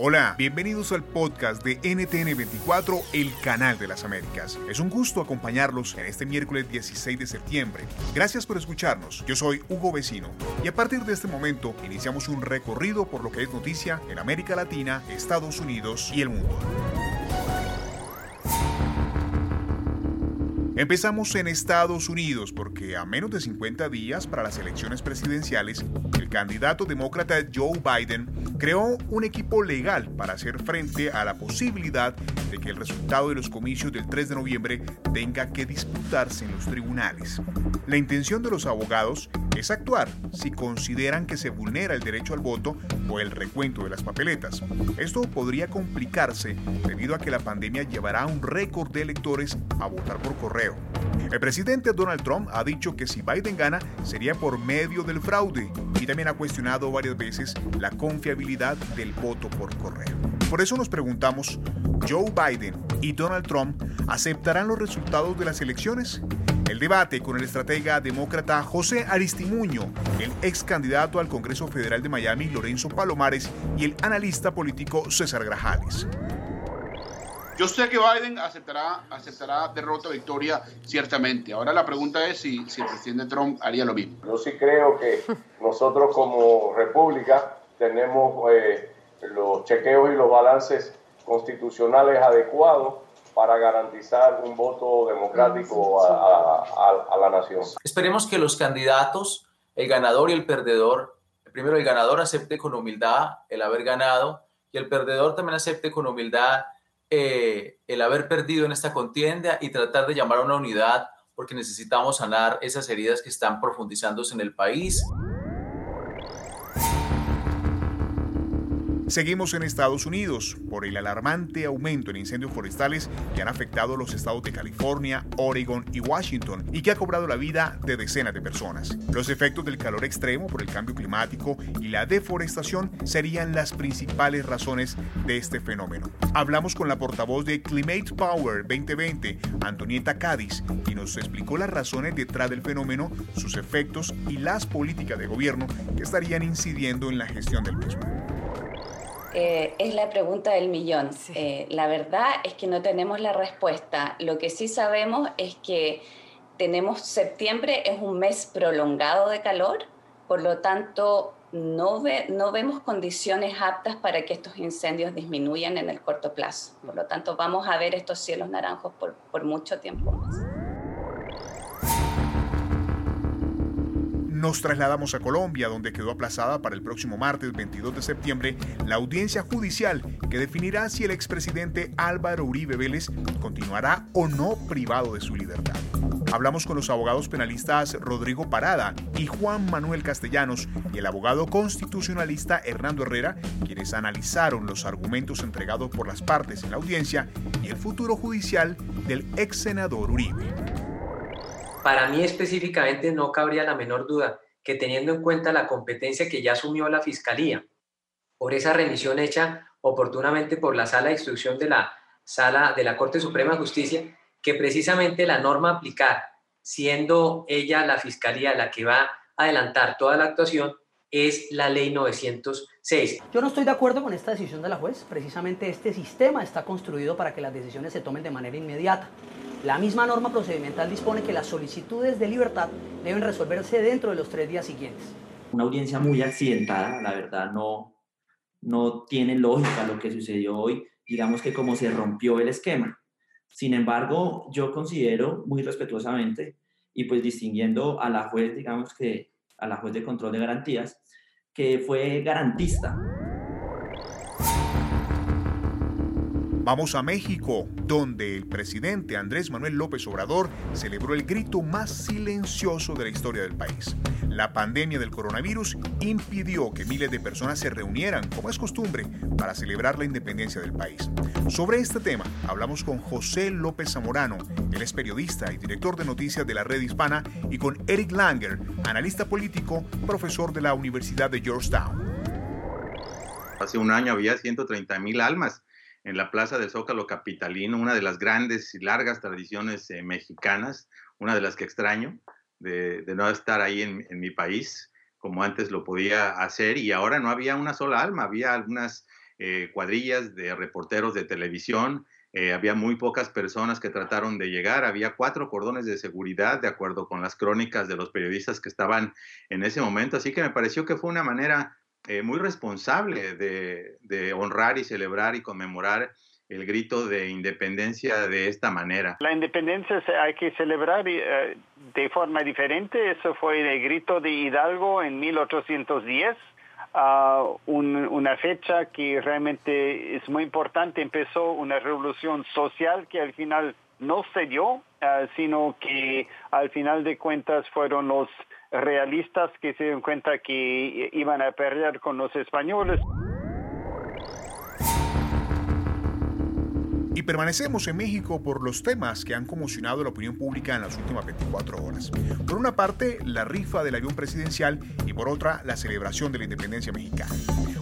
Hola, bienvenidos al podcast de NTN24, el canal de las Américas. Es un gusto acompañarlos en este miércoles 16 de septiembre. Gracias por escucharnos. Yo soy Hugo Vecino y a partir de este momento iniciamos un recorrido por lo que es noticia en América Latina, Estados Unidos y el mundo. Empezamos en Estados Unidos porque a menos de 50 días para las elecciones presidenciales, el candidato demócrata Joe Biden creó un equipo legal para hacer frente a la posibilidad de que el resultado de los comicios del 3 de noviembre tenga que disputarse en los tribunales. La intención de los abogados es actuar si consideran que se vulnera el derecho al voto o el recuento de las papeletas. Esto podría complicarse debido a que la pandemia llevará un récord de electores a votar por correo. El presidente Donald Trump ha dicho que si Biden gana sería por medio del fraude y también ha cuestionado varias veces la confiabilidad del voto por correo. Por eso nos preguntamos, ¿Joe Biden y Donald Trump aceptarán los resultados de las elecciones? El debate con el estratega demócrata José Aristimuño, el ex candidato al Congreso Federal de Miami Lorenzo Palomares y el analista político César Grajales. Yo sé que Biden aceptará, aceptará derrota o victoria, ciertamente. Ahora la pregunta es si, si el presidente Trump haría lo mismo. Yo sí creo que nosotros como república tenemos eh, los chequeos y los balances constitucionales adecuados para garantizar un voto democrático a, a, la nación. Esperemos que los candidatos, el ganador y el perdedor, primero el ganador acepte con humildad el haber ganado y el perdedor también acepte con humildad eh, el haber perdido en esta contienda y tratar de llamar a una unidad porque necesitamos sanar esas heridas que están profundizándose en el país. Seguimos en Estados Unidos por el alarmante aumento en incendios forestales que han afectado los estados de California, Oregon y Washington y que ha cobrado la vida de decenas de personas. Los efectos del calor extremo por el cambio climático y la deforestación serían las principales razones de este fenómeno. Hablamos con la portavoz de Climate Power 2020, Antonieta Cádiz, y nos explicó las razones detrás del fenómeno, sus efectos y las políticas de gobierno que estarían incidiendo en la gestión del mismo. Eh, es la pregunta del millón. Eh, la verdad es que no tenemos la respuesta. Lo que sí sabemos es que tenemos septiembre, es un mes prolongado de calor, por lo tanto no, no vemos condiciones aptas para que estos incendios disminuyan en el corto plazo. Por lo tanto vamos a ver estos cielos naranjos por, por mucho tiempo más. Nos trasladamos a Colombia, donde quedó aplazada para el próximo martes 22 de septiembre la audiencia judicial que definirá si el expresidente Álvaro Uribe Vélez continuará o no privado de su libertad. Hablamos con los abogados penalistas Rodrigo Parada y Juan Manuel Castellanos y el abogado constitucionalista Hernando Herrera, quienes analizaron los argumentos entregados por las partes en la audiencia y el futuro judicial del ex senador Uribe. Para mí específicamente no cabría la menor duda que teniendo en cuenta la competencia que ya asumió la Fiscalía por esa remisión hecha oportunamente por la Sala de Instrucción de la Sala de la Corte Suprema de Justicia, que precisamente la norma a aplicar, siendo ella la Fiscalía la que va a adelantar toda la actuación, es la ley 906. Yo no estoy de acuerdo con esta decisión de la juez. Precisamente este sistema está construido para que las decisiones se tomen de manera inmediata. La misma norma procedimental dispone que las solicitudes de libertad deben resolverse dentro de los tres días siguientes. Una audiencia muy accidentada, la verdad no, no tiene lógica lo que sucedió hoy, digamos que como se rompió el esquema. Sin embargo, yo considero muy respetuosamente y pues distinguiendo a la juez, digamos que a la juez de control de garantías, que fue garantista Vamos a México, donde el presidente Andrés Manuel López Obrador celebró el grito más silencioso de la historia del país. La pandemia del coronavirus impidió que miles de personas se reunieran, como es costumbre, para celebrar la independencia del país. Sobre este tema hablamos con José López Zamorano, él es periodista y director de noticias de la red hispana, y con Eric Langer, analista político, profesor de la Universidad de Georgetown. Hace un año había 130 mil almas en la Plaza del Zócalo Capitalino, una de las grandes y largas tradiciones eh, mexicanas, una de las que extraño de, no estar ahí en, mi país como antes lo podía hacer y ahora no había una sola alma, había algunas eh, cuadrillas de reporteros de televisión, eh, había muy pocas personas que trataron de llegar, había cuatro cordones de seguridad de acuerdo con las crónicas de los periodistas que estaban en ese momento, así que me pareció que fue una manera eh, muy responsable de, honrar y celebrar y conmemorar el grito de independencia de esta manera. La independencia hay que celebrar eh, de forma diferente. Eso fue el grito de Hidalgo en 1810. Ah, una fecha que realmente es muy importante. Empezó una revolución social que al final no se dio, sino que al final de cuentas fueron los realistas que se dieron cuenta que iban a perder con los españoles. Y permanecemos en México por los temas que han conmocionado la opinión pública en las últimas 24 horas. Por una parte, la rifa del avión presidencial y por otra, la celebración de la independencia mexicana.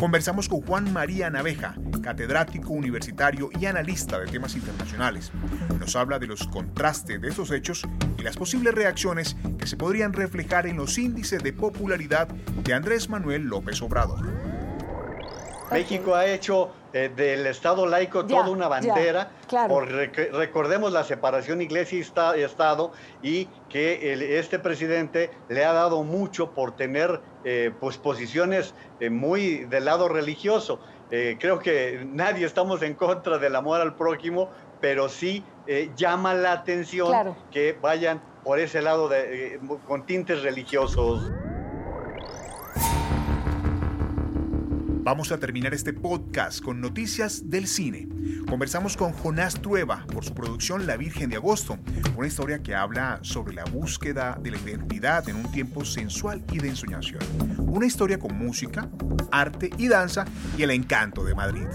Conversamos con Juan María Naveja, catedrático universitario y analista de temas internacionales. Nos habla de los contrastes de estos hechos y las posibles reacciones que se podrían reflejar en los índices de popularidad de Andrés Manuel López Obrador. México ha hecho eh, del Estado laico toda una bandera. por, recordemos la separación iglesia-estado y que este presidente le ha dado mucho por tener eh, pues, posiciones eh, muy del lado religioso. Creo que nadie estamos en contra del amor al prójimo, pero sí llama la atención que vayan por ese lado de, con tintes religiosos. Vamos a terminar este podcast con noticias del cine. Conversamos con Jonás Trueba por su producción La Virgen de Agosto, una historia que habla sobre la búsqueda de la identidad en un tiempo sensual y de ensoñación. Una historia con música, arte y danza y el encanto de Madrid.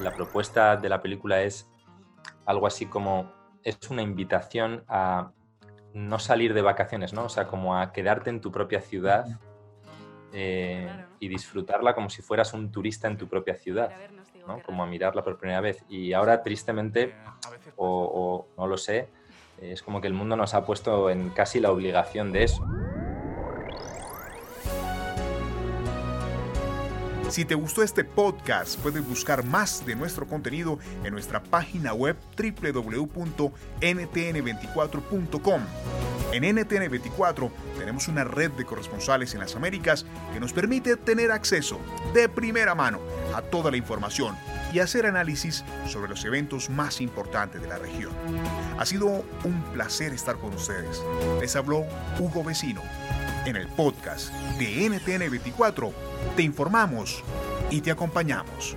La propuesta de la película es algo así como es una invitación a no salir de vacaciones, ¿no? O sea, como a quedarte en tu propia ciudad eh, y disfrutarla como si fueras un turista en tu propia ciudad, ¿no? como a mirarla por primera vez. Y ahora, tristemente, o, o no lo sé, es como que el mundo nos ha puesto en casi la obligación de eso. Si te gustó este podcast, puedes buscar más de nuestro contenido en nuestra página web www.ntn24.com. En NTN24 tenemos una red de corresponsales en las Américas que nos permite tener acceso de primera mano a toda la información y hacer análisis sobre los eventos más importantes de la región. Ha sido un placer estar con ustedes. Les habló Hugo Vecino. En el podcast de NTN24 te informamos y te acompañamos.